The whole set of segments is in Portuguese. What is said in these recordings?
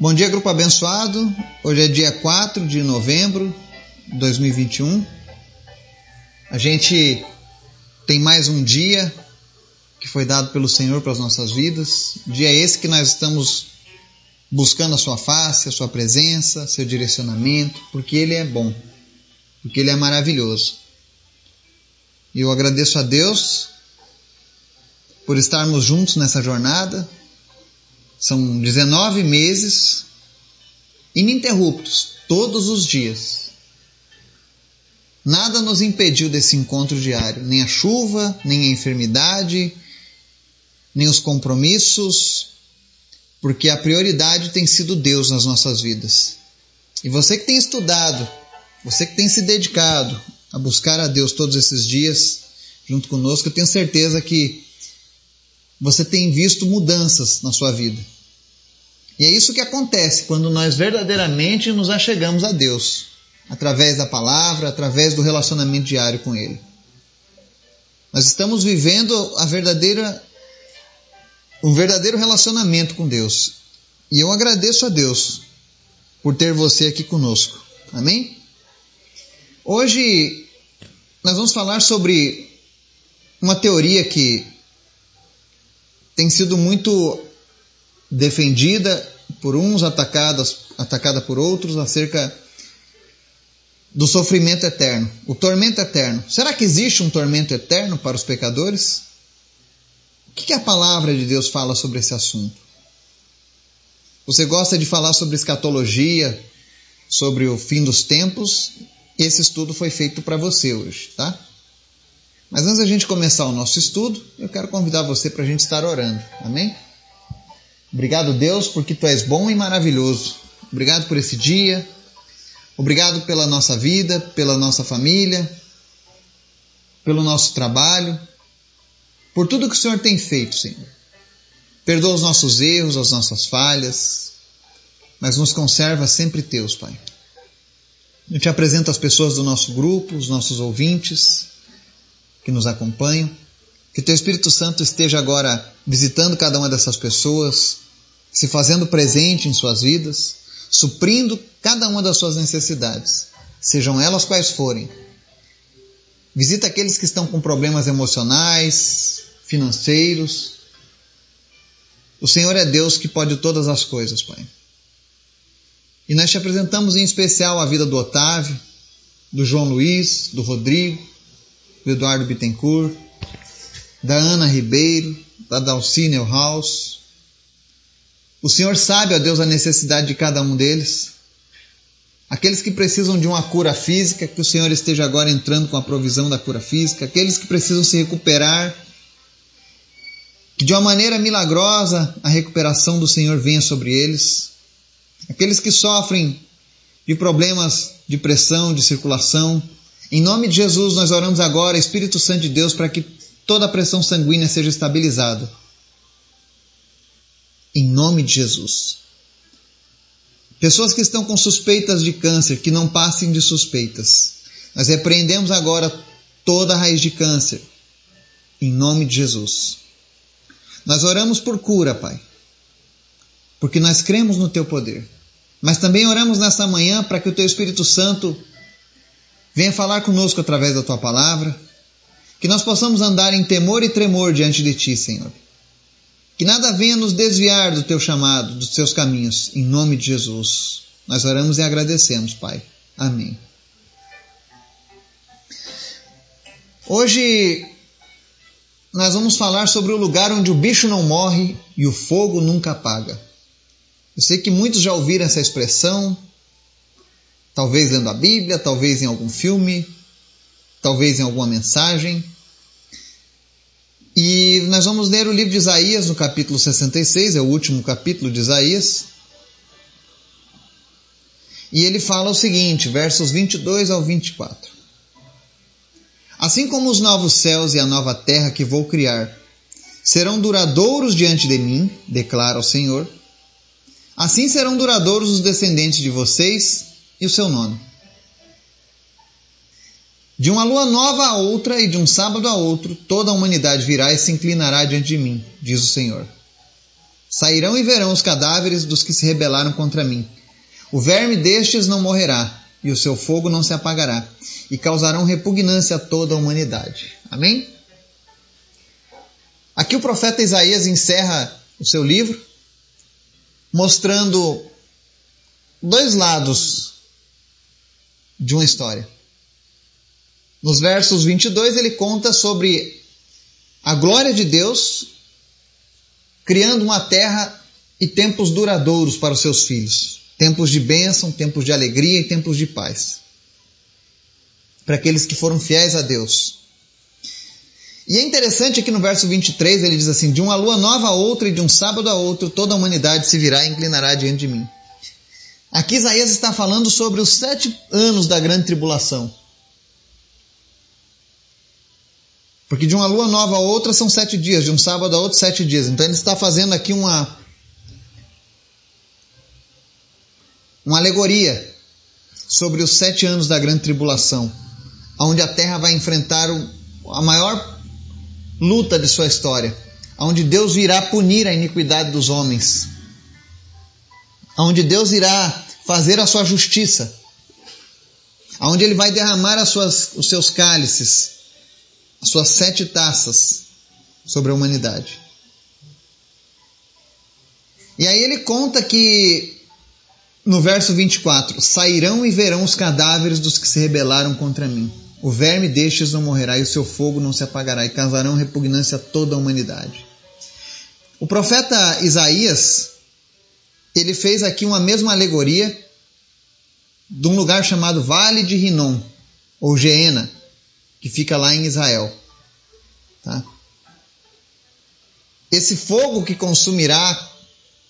Bom dia, grupo abençoado. Hoje é dia 4 de novembro de 2021. A gente tem mais um dia que foi dado pelo Senhor para as nossas vidas. Dia esse que nós estamos buscando a sua face, a sua presença, seu direcionamento, porque ele é bom, porque ele é maravilhoso. E eu agradeço a Deus por estarmos juntos nessa jornada, são 19 meses ininterruptos, todos os dias. Nada nos impediu desse encontro diário, nem a chuva, nem a enfermidade, nem os compromissos, porque a prioridade tem sido Deus nas nossas vidas. E você que tem estudado, você que tem se dedicado a buscar a Deus todos esses dias, junto conosco, eu tenho certeza que você tem visto mudanças na sua vida. E é isso que acontece quando nós verdadeiramente nos achegamos a Deus, através da palavra, através do relacionamento diário com Ele. Nós estamos vivendo a verdadeira um verdadeiro relacionamento com Deus. E eu agradeço a Deus por ter você aqui conosco. Amém? Hoje nós vamos falar sobre uma teoria que tem sido muito defendida por uns, atacada, atacada por outros, acerca do sofrimento eterno, o tormento eterno. Será que existe um tormento eterno para os pecadores? O que a palavra de Deus fala sobre esse assunto? Você gosta de falar sobre escatologia, sobre o fim dos tempos? Esse estudo foi feito para você hoje, tá? Mas antes da gente começar o nosso estudo, eu quero convidar você para a gente estar orando. Amém? Obrigado, Deus, porque tu és bom e maravilhoso. Obrigado por esse dia. Obrigado pela nossa vida, pela nossa família, pelo nosso trabalho, por tudo que o Senhor tem feito, Senhor. Perdoa os nossos erros, as nossas falhas, mas nos conserva sempre teus, Pai. Eu te apresento as pessoas do nosso grupo, os nossos ouvintes que nos acompanham. Que Teu Espírito Santo esteja agora visitando cada uma dessas pessoas, se fazendo presente em suas vidas, suprindo cada uma das suas necessidades, sejam elas quais forem. Visita aqueles que estão com problemas emocionais, financeiros. O Senhor é Deus que pode todas as coisas, Pai. E nós te apresentamos em especial a vida do Otávio, do João Luiz, do Rodrigo, do Eduardo Bittencourt, da Ana Ribeiro, da Dalcine House. O Senhor sabe, ó Deus, a necessidade de cada um deles. Aqueles que precisam de uma cura física, que o Senhor esteja agora entrando com a provisão da cura física. Aqueles que precisam se recuperar, que de uma maneira milagrosa a recuperação do Senhor venha sobre eles. Aqueles que sofrem de problemas de pressão, de circulação, em nome de Jesus, nós oramos agora, Espírito Santo de Deus, para que toda a pressão sanguínea seja estabilizada. Em nome de Jesus. Pessoas que estão com suspeitas de câncer, que não passem de suspeitas. Nós repreendemos agora toda a raiz de câncer. Em nome de Jesus. Nós oramos por cura, Pai. Porque nós cremos no Teu poder. Mas também oramos nesta manhã para que o Teu Espírito Santo Venha falar conosco através da tua palavra, que nós possamos andar em temor e tremor diante de ti, Senhor. Que nada venha nos desviar do teu chamado, dos teus caminhos, em nome de Jesus. Nós oramos e agradecemos, Pai. Amém. Hoje nós vamos falar sobre o lugar onde o bicho não morre e o fogo nunca apaga. Eu sei que muitos já ouviram essa expressão, Talvez lendo a Bíblia, talvez em algum filme, talvez em alguma mensagem. E nós vamos ler o livro de Isaías no capítulo 66, é o último capítulo de Isaías. E ele fala o seguinte, versos 22 ao 24. Assim como os novos céus e a nova terra que vou criar serão duradouros diante de mim, declara o Senhor, assim serão duradouros os descendentes de vocês e o seu nome. De uma lua nova a outra e de um sábado a outro, toda a humanidade virá e se inclinará diante de mim, diz o Senhor. Sairão e verão os cadáveres dos que se rebelaram contra mim. O verme destes não morrerá, e o seu fogo não se apagará, e causarão repugnância a toda a humanidade. Amém? Aqui o profeta Isaías encerra o seu livro, mostrando dois lados de uma história. Nos versos 22 ele conta sobre a glória de Deus criando uma terra e tempos duradouros para os seus filhos. Tempos de bênção, tempos de alegria e tempos de paz. Para aqueles que foram fiéis a Deus. E é interessante que no verso 23 ele diz assim: De uma lua nova a outra e de um sábado a outro, toda a humanidade se virá e inclinará diante de mim. Aqui Isaías está falando sobre os sete anos da grande tribulação. Porque de uma lua nova a outra são sete dias, de um sábado a outro, sete dias. Então ele está fazendo aqui uma, uma alegoria sobre os sete anos da grande tribulação, onde a terra vai enfrentar a maior luta de sua história, onde Deus virá punir a iniquidade dos homens, onde Deus irá fazer a sua justiça, onde Ele vai derramar suas, os seus cálices as suas sete taças sobre a humanidade. E aí ele conta que no verso 24: Sairão e verão os cadáveres dos que se rebelaram contra mim. O verme destes não morrerá e o seu fogo não se apagará, e causarão repugnância a toda a humanidade. O profeta Isaías, ele fez aqui uma mesma alegoria de um lugar chamado Vale de Rinom, ou Geena, que fica lá em Israel. Tá? Esse fogo que consumirá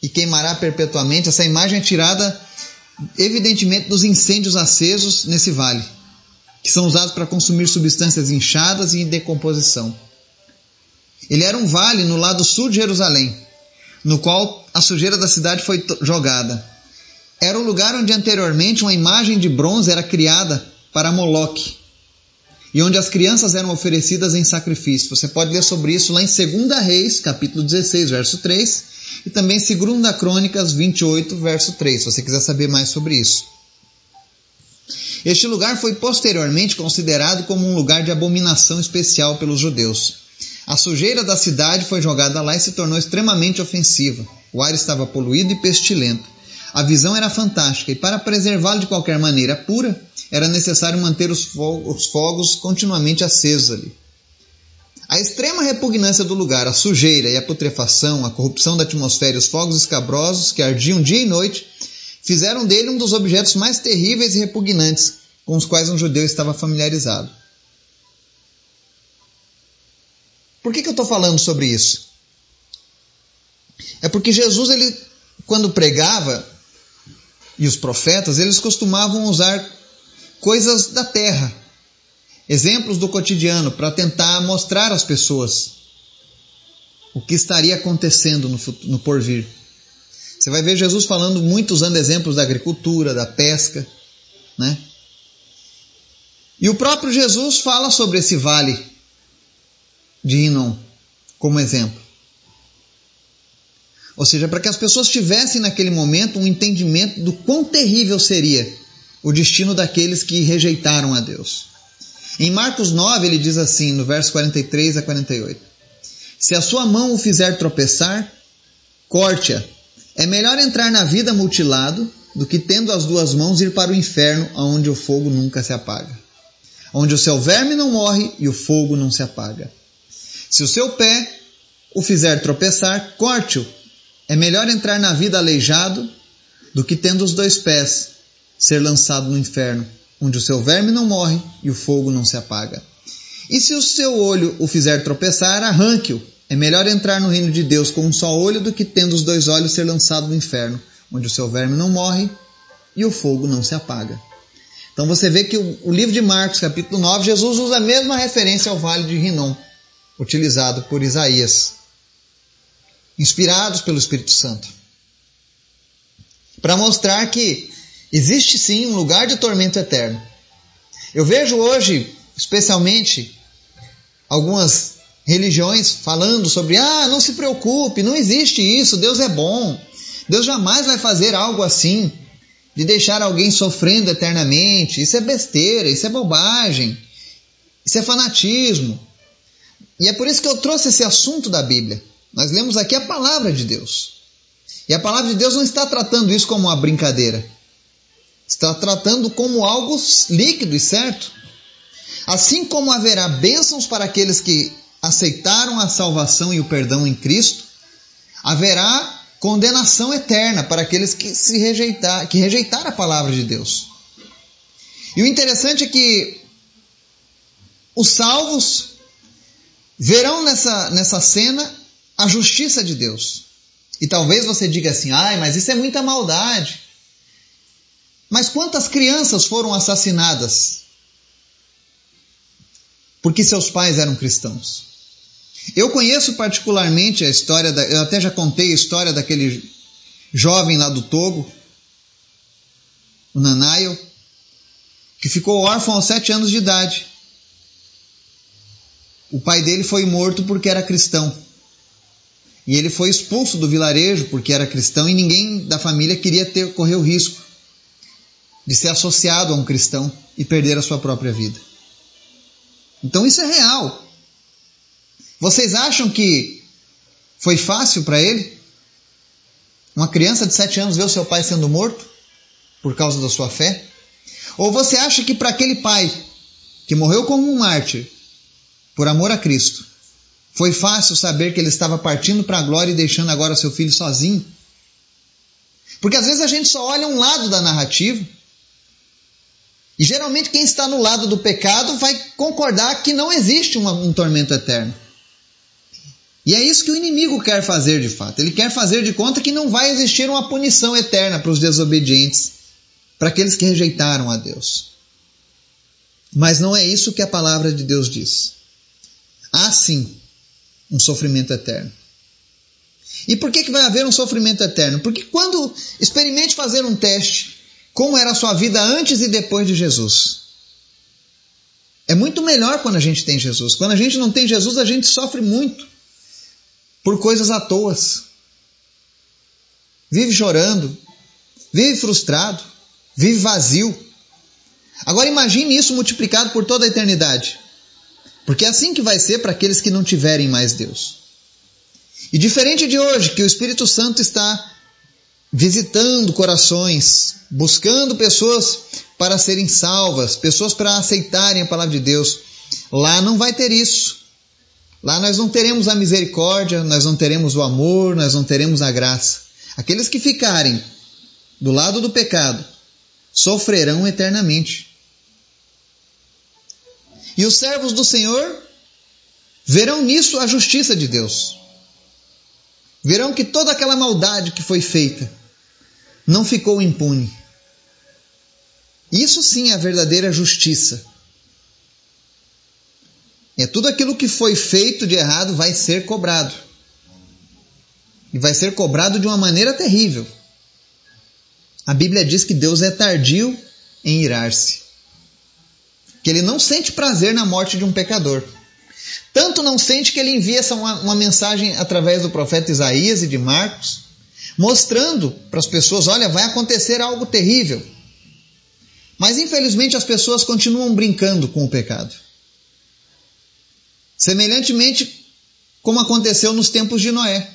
e queimará perpetuamente, essa imagem é tirada evidentemente dos incêndios acesos nesse vale, que são usados para consumir substâncias inchadas e em decomposição. Ele era um vale no lado sul de Jerusalém, no qual a sujeira da cidade foi jogada. Era o lugar onde anteriormente uma imagem de bronze era criada para Moloque, e onde as crianças eram oferecidas em sacrifício. Você pode ler sobre isso lá em 2 Reis, capítulo 16, verso 3, e também 2 Crônicas 28, verso 3, se você quiser saber mais sobre isso. Este lugar foi posteriormente considerado como um lugar de abominação especial pelos judeus. A sujeira da cidade foi jogada lá e se tornou extremamente ofensiva. O ar estava poluído e pestilento. A visão era fantástica e, para preservá-lo de qualquer maneira pura, era necessário manter os fogos, os fogos continuamente acesos ali. A extrema repugnância do lugar, a sujeira e a putrefação, a corrupção da atmosfera e os fogos escabrosos que ardiam dia e noite fizeram dele um dos objetos mais terríveis e repugnantes com os quais um judeu estava familiarizado. Por que, que eu estou falando sobre isso? É porque Jesus, ele, quando pregava, e os profetas, eles costumavam usar coisas da terra, exemplos do cotidiano, para tentar mostrar às pessoas o que estaria acontecendo no, no porvir. Você vai ver Jesus falando muito usando exemplos da agricultura, da pesca, né? E o próprio Jesus fala sobre esse vale de Rinom como exemplo. Ou seja, para que as pessoas tivessem naquele momento um entendimento do quão terrível seria o destino daqueles que rejeitaram a Deus. Em Marcos 9, ele diz assim, no verso 43 a 48: Se a sua mão o fizer tropeçar, corte-a. É melhor entrar na vida mutilado do que tendo as duas mãos ir para o inferno, onde o fogo nunca se apaga. Onde o seu verme não morre e o fogo não se apaga. Se o seu pé o fizer tropeçar, corte-o é melhor entrar na vida aleijado do que tendo os dois pés ser lançado no inferno, onde o seu verme não morre e o fogo não se apaga. E se o seu olho o fizer tropeçar, arranque-o. É melhor entrar no reino de Deus com um só olho do que tendo os dois olhos ser lançado no inferno, onde o seu verme não morre e o fogo não se apaga. Então você vê que o, livro de Marcos, capítulo 9, Jesus usa a mesma referência ao vale de Rinom, utilizado por Isaías inspirados pelo Espírito Santo. Para mostrar que existe sim um lugar de tormento eterno. Eu vejo hoje, especialmente, algumas religiões falando sobre, ah, não se preocupe, não existe isso, Deus é bom. Deus jamais vai fazer algo assim, de deixar alguém sofrendo eternamente. Isso é besteira, isso é bobagem, isso é fanatismo. E é por isso que eu trouxe esse assunto da Bíblia. Nós lemos aqui a palavra de Deus. E a palavra de Deus não está tratando isso como uma brincadeira. Está tratando como algo líquido e certo. Assim como haverá bênçãos para aqueles que aceitaram a salvação e o perdão em Cristo, haverá condenação eterna para aqueles que se rejeitar, que rejeitaram a palavra de Deus. E o interessante é que os salvos verão nessa, nessa cena a justiça de Deus. E talvez você diga assim: ai, mas isso é muita maldade. Mas quantas crianças foram assassinadas porque seus pais eram cristãos? Eu conheço particularmente a história, da, eu até já contei a história daquele jovem lá do Togo, o Nanaio, que ficou órfão aos sete anos de idade. O pai dele foi morto porque era cristão. E ele foi expulso do vilarejo porque era cristão e ninguém da família queria ter, correr o risco de ser associado a um cristão e perder a sua própria vida. Então isso é real. Vocês acham que foi fácil para ele? Uma criança de sete anos ver o seu pai sendo morto por causa da sua fé? Ou você acha que para aquele pai que morreu como um mártir por amor a Cristo, foi fácil saber que ele estava partindo para a glória e deixando agora seu filho sozinho? Porque às vezes a gente só olha um lado da narrativa. E geralmente quem está no lado do pecado vai concordar que não existe um, um tormento eterno. E é isso que o inimigo quer fazer de fato. Ele quer fazer de conta que não vai existir uma punição eterna para os desobedientes, para aqueles que rejeitaram a Deus. Mas não é isso que a palavra de Deus diz. Há sim um sofrimento eterno. E por que, que vai haver um sofrimento eterno? Porque quando experimente fazer um teste, como era a sua vida antes e depois de Jesus. É muito melhor quando a gente tem Jesus. Quando a gente não tem Jesus, a gente sofre muito por coisas à toa. Vive chorando, vive frustrado, vive vazio. Agora imagine isso multiplicado por toda a eternidade. Porque é assim que vai ser para aqueles que não tiverem mais Deus. E diferente de hoje, que o Espírito Santo está visitando corações, buscando pessoas para serem salvas, pessoas para aceitarem a palavra de Deus, lá não vai ter isso. Lá nós não teremos a misericórdia, nós não teremos o amor, nós não teremos a graça. Aqueles que ficarem do lado do pecado sofrerão eternamente. E os servos do Senhor verão nisso a justiça de Deus. Verão que toda aquela maldade que foi feita não ficou impune. Isso sim é a verdadeira justiça. É tudo aquilo que foi feito de errado vai ser cobrado. E vai ser cobrado de uma maneira terrível. A Bíblia diz que Deus é tardio em irar-se. Que ele não sente prazer na morte de um pecador. Tanto não sente que ele envia essa uma, uma mensagem através do profeta Isaías e de Marcos, mostrando para as pessoas: olha, vai acontecer algo terrível. Mas infelizmente as pessoas continuam brincando com o pecado. Semelhantemente como aconteceu nos tempos de Noé.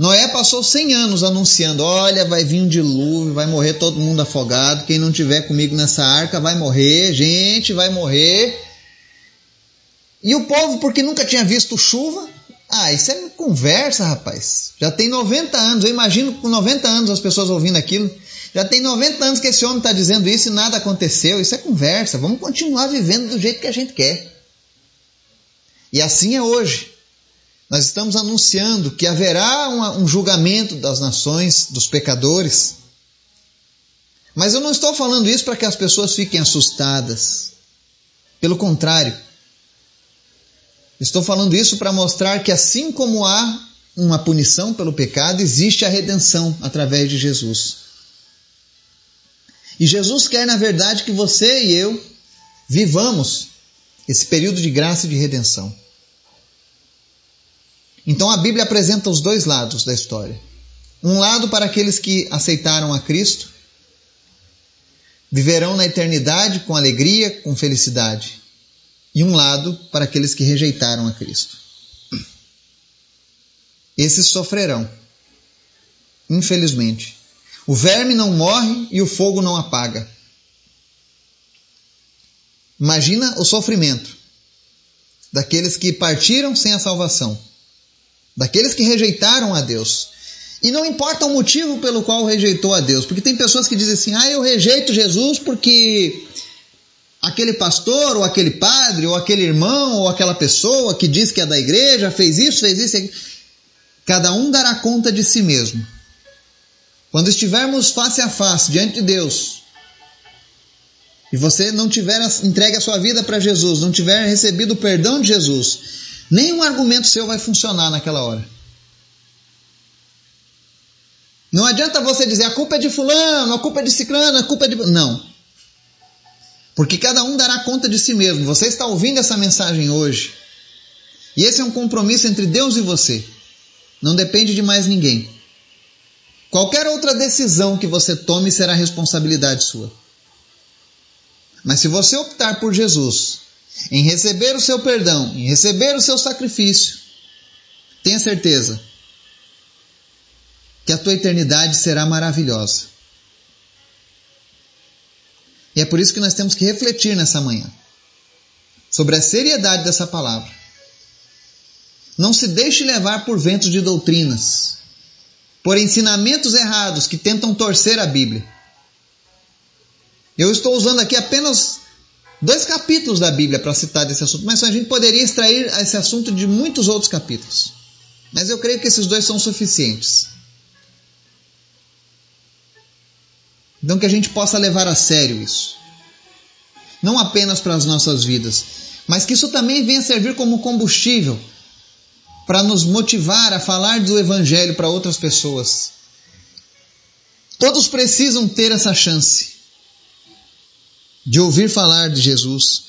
Noé passou 100 anos anunciando: olha, vai vir um dilúvio, vai morrer todo mundo afogado. Quem não tiver comigo nessa arca vai morrer, gente, vai morrer. E o povo, porque nunca tinha visto chuva, ah, isso é conversa, rapaz. Já tem 90 anos, eu imagino com 90 anos as pessoas ouvindo aquilo. Já tem 90 anos que esse homem está dizendo isso e nada aconteceu. Isso é conversa. Vamos continuar vivendo do jeito que a gente quer. E assim é hoje. Nós estamos anunciando que haverá um julgamento das nações, dos pecadores. Mas eu não estou falando isso para que as pessoas fiquem assustadas. Pelo contrário, estou falando isso para mostrar que assim como há uma punição pelo pecado, existe a redenção através de Jesus. E Jesus quer, na verdade, que você e eu vivamos esse período de graça e de redenção. Então a Bíblia apresenta os dois lados da história. Um lado para aqueles que aceitaram a Cristo, viverão na eternidade com alegria, com felicidade. E um lado para aqueles que rejeitaram a Cristo. Esses sofrerão, infelizmente. O verme não morre e o fogo não apaga. Imagina o sofrimento daqueles que partiram sem a salvação, daqueles que rejeitaram a Deus. E não importa o motivo pelo qual rejeitou a Deus, porque tem pessoas que dizem assim: ah, eu rejeito Jesus porque aquele pastor, ou aquele padre, ou aquele irmão, ou aquela pessoa que diz que é da igreja fez isso, fez isso. Cada um dará conta de si mesmo. Quando estivermos face a face diante de Deus, e você não tiver entregue a sua vida para Jesus, não tiver recebido o perdão de Jesus, nenhum argumento seu vai funcionar naquela hora. Não adianta você dizer a culpa é de fulano, a culpa é de ciclano, a culpa é de. Não. Porque cada um dará conta de si mesmo. Você está ouvindo essa mensagem hoje. E esse é um compromisso entre Deus e você. Não depende de mais ninguém. Qualquer outra decisão que você tome será responsabilidade sua. Mas se você optar por Jesus, em receber o seu perdão, em receber o seu sacrifício, tenha certeza que a tua eternidade será maravilhosa. E é por isso que nós temos que refletir nessa manhã sobre a seriedade dessa palavra. Não se deixe levar por ventos de doutrinas, por ensinamentos errados que tentam torcer a Bíblia. Eu estou usando aqui apenas dois capítulos da Bíblia para citar desse assunto, mas a gente poderia extrair esse assunto de muitos outros capítulos. Mas eu creio que esses dois são suficientes. Então que a gente possa levar a sério isso. Não apenas para as nossas vidas, mas que isso também venha servir como combustível para nos motivar a falar do Evangelho para outras pessoas. Todos precisam ter essa chance de ouvir falar de Jesus,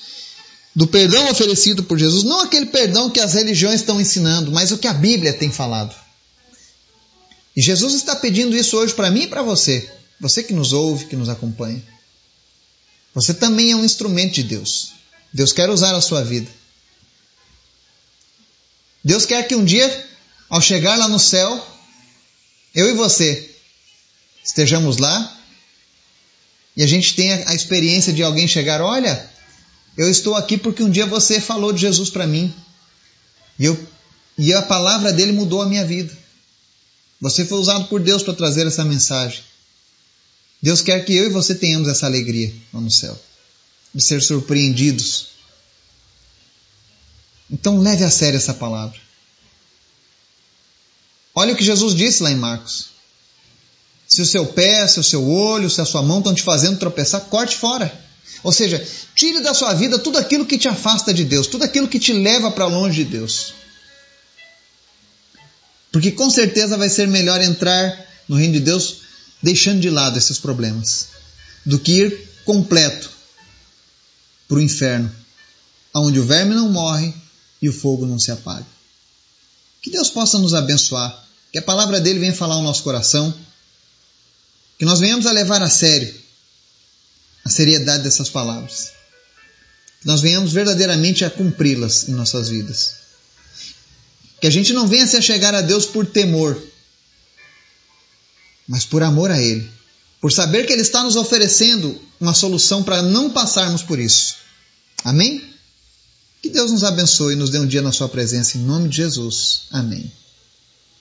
do perdão oferecido por Jesus, não aquele perdão que as religiões estão ensinando, mas o que a Bíblia tem falado. E Jesus está pedindo isso hoje para mim e para você, você que nos ouve, que nos acompanha. Você também é um instrumento de Deus. Deus quer usar a sua vida. Deus quer que um dia, ao chegar lá no céu, eu e você estejamos lá e a gente tenha a experiência de alguém chegar: olha, eu estou aqui porque um dia você falou de Jesus para mim e, eu, e a palavra dele mudou a minha vida. Você foi usado por Deus para trazer essa mensagem. Deus quer que eu e você tenhamos essa alegria lá no céu, de ser surpreendidos então leve a sério essa palavra. Olha o que Jesus disse lá em Marcos. Se o seu pé, se o seu olho, se a sua mão estão te fazendo tropeçar, corte fora. Ou seja, tire da sua vida tudo aquilo que te afasta de Deus, tudo aquilo que te leva para longe de Deus. Porque com certeza vai ser melhor entrar no reino de Deus deixando de lado esses problemas, do que ir completo para o inferno, onde o verme não morre e o fogo não se apaga. Que Deus possa nos abençoar, que a palavra dele venha falar ao nosso coração, que nós venhamos a levar a sério a seriedade dessas palavras, que nós venhamos verdadeiramente a cumpri-las em nossas vidas. Que a gente não venha se achegar a Deus por temor, mas por amor a Ele, por saber que Ele está nos oferecendo uma solução para não passarmos por isso. Amém? Que Deus nos abençoe e nos dê um dia na Sua presença, em nome de Jesus. Amém.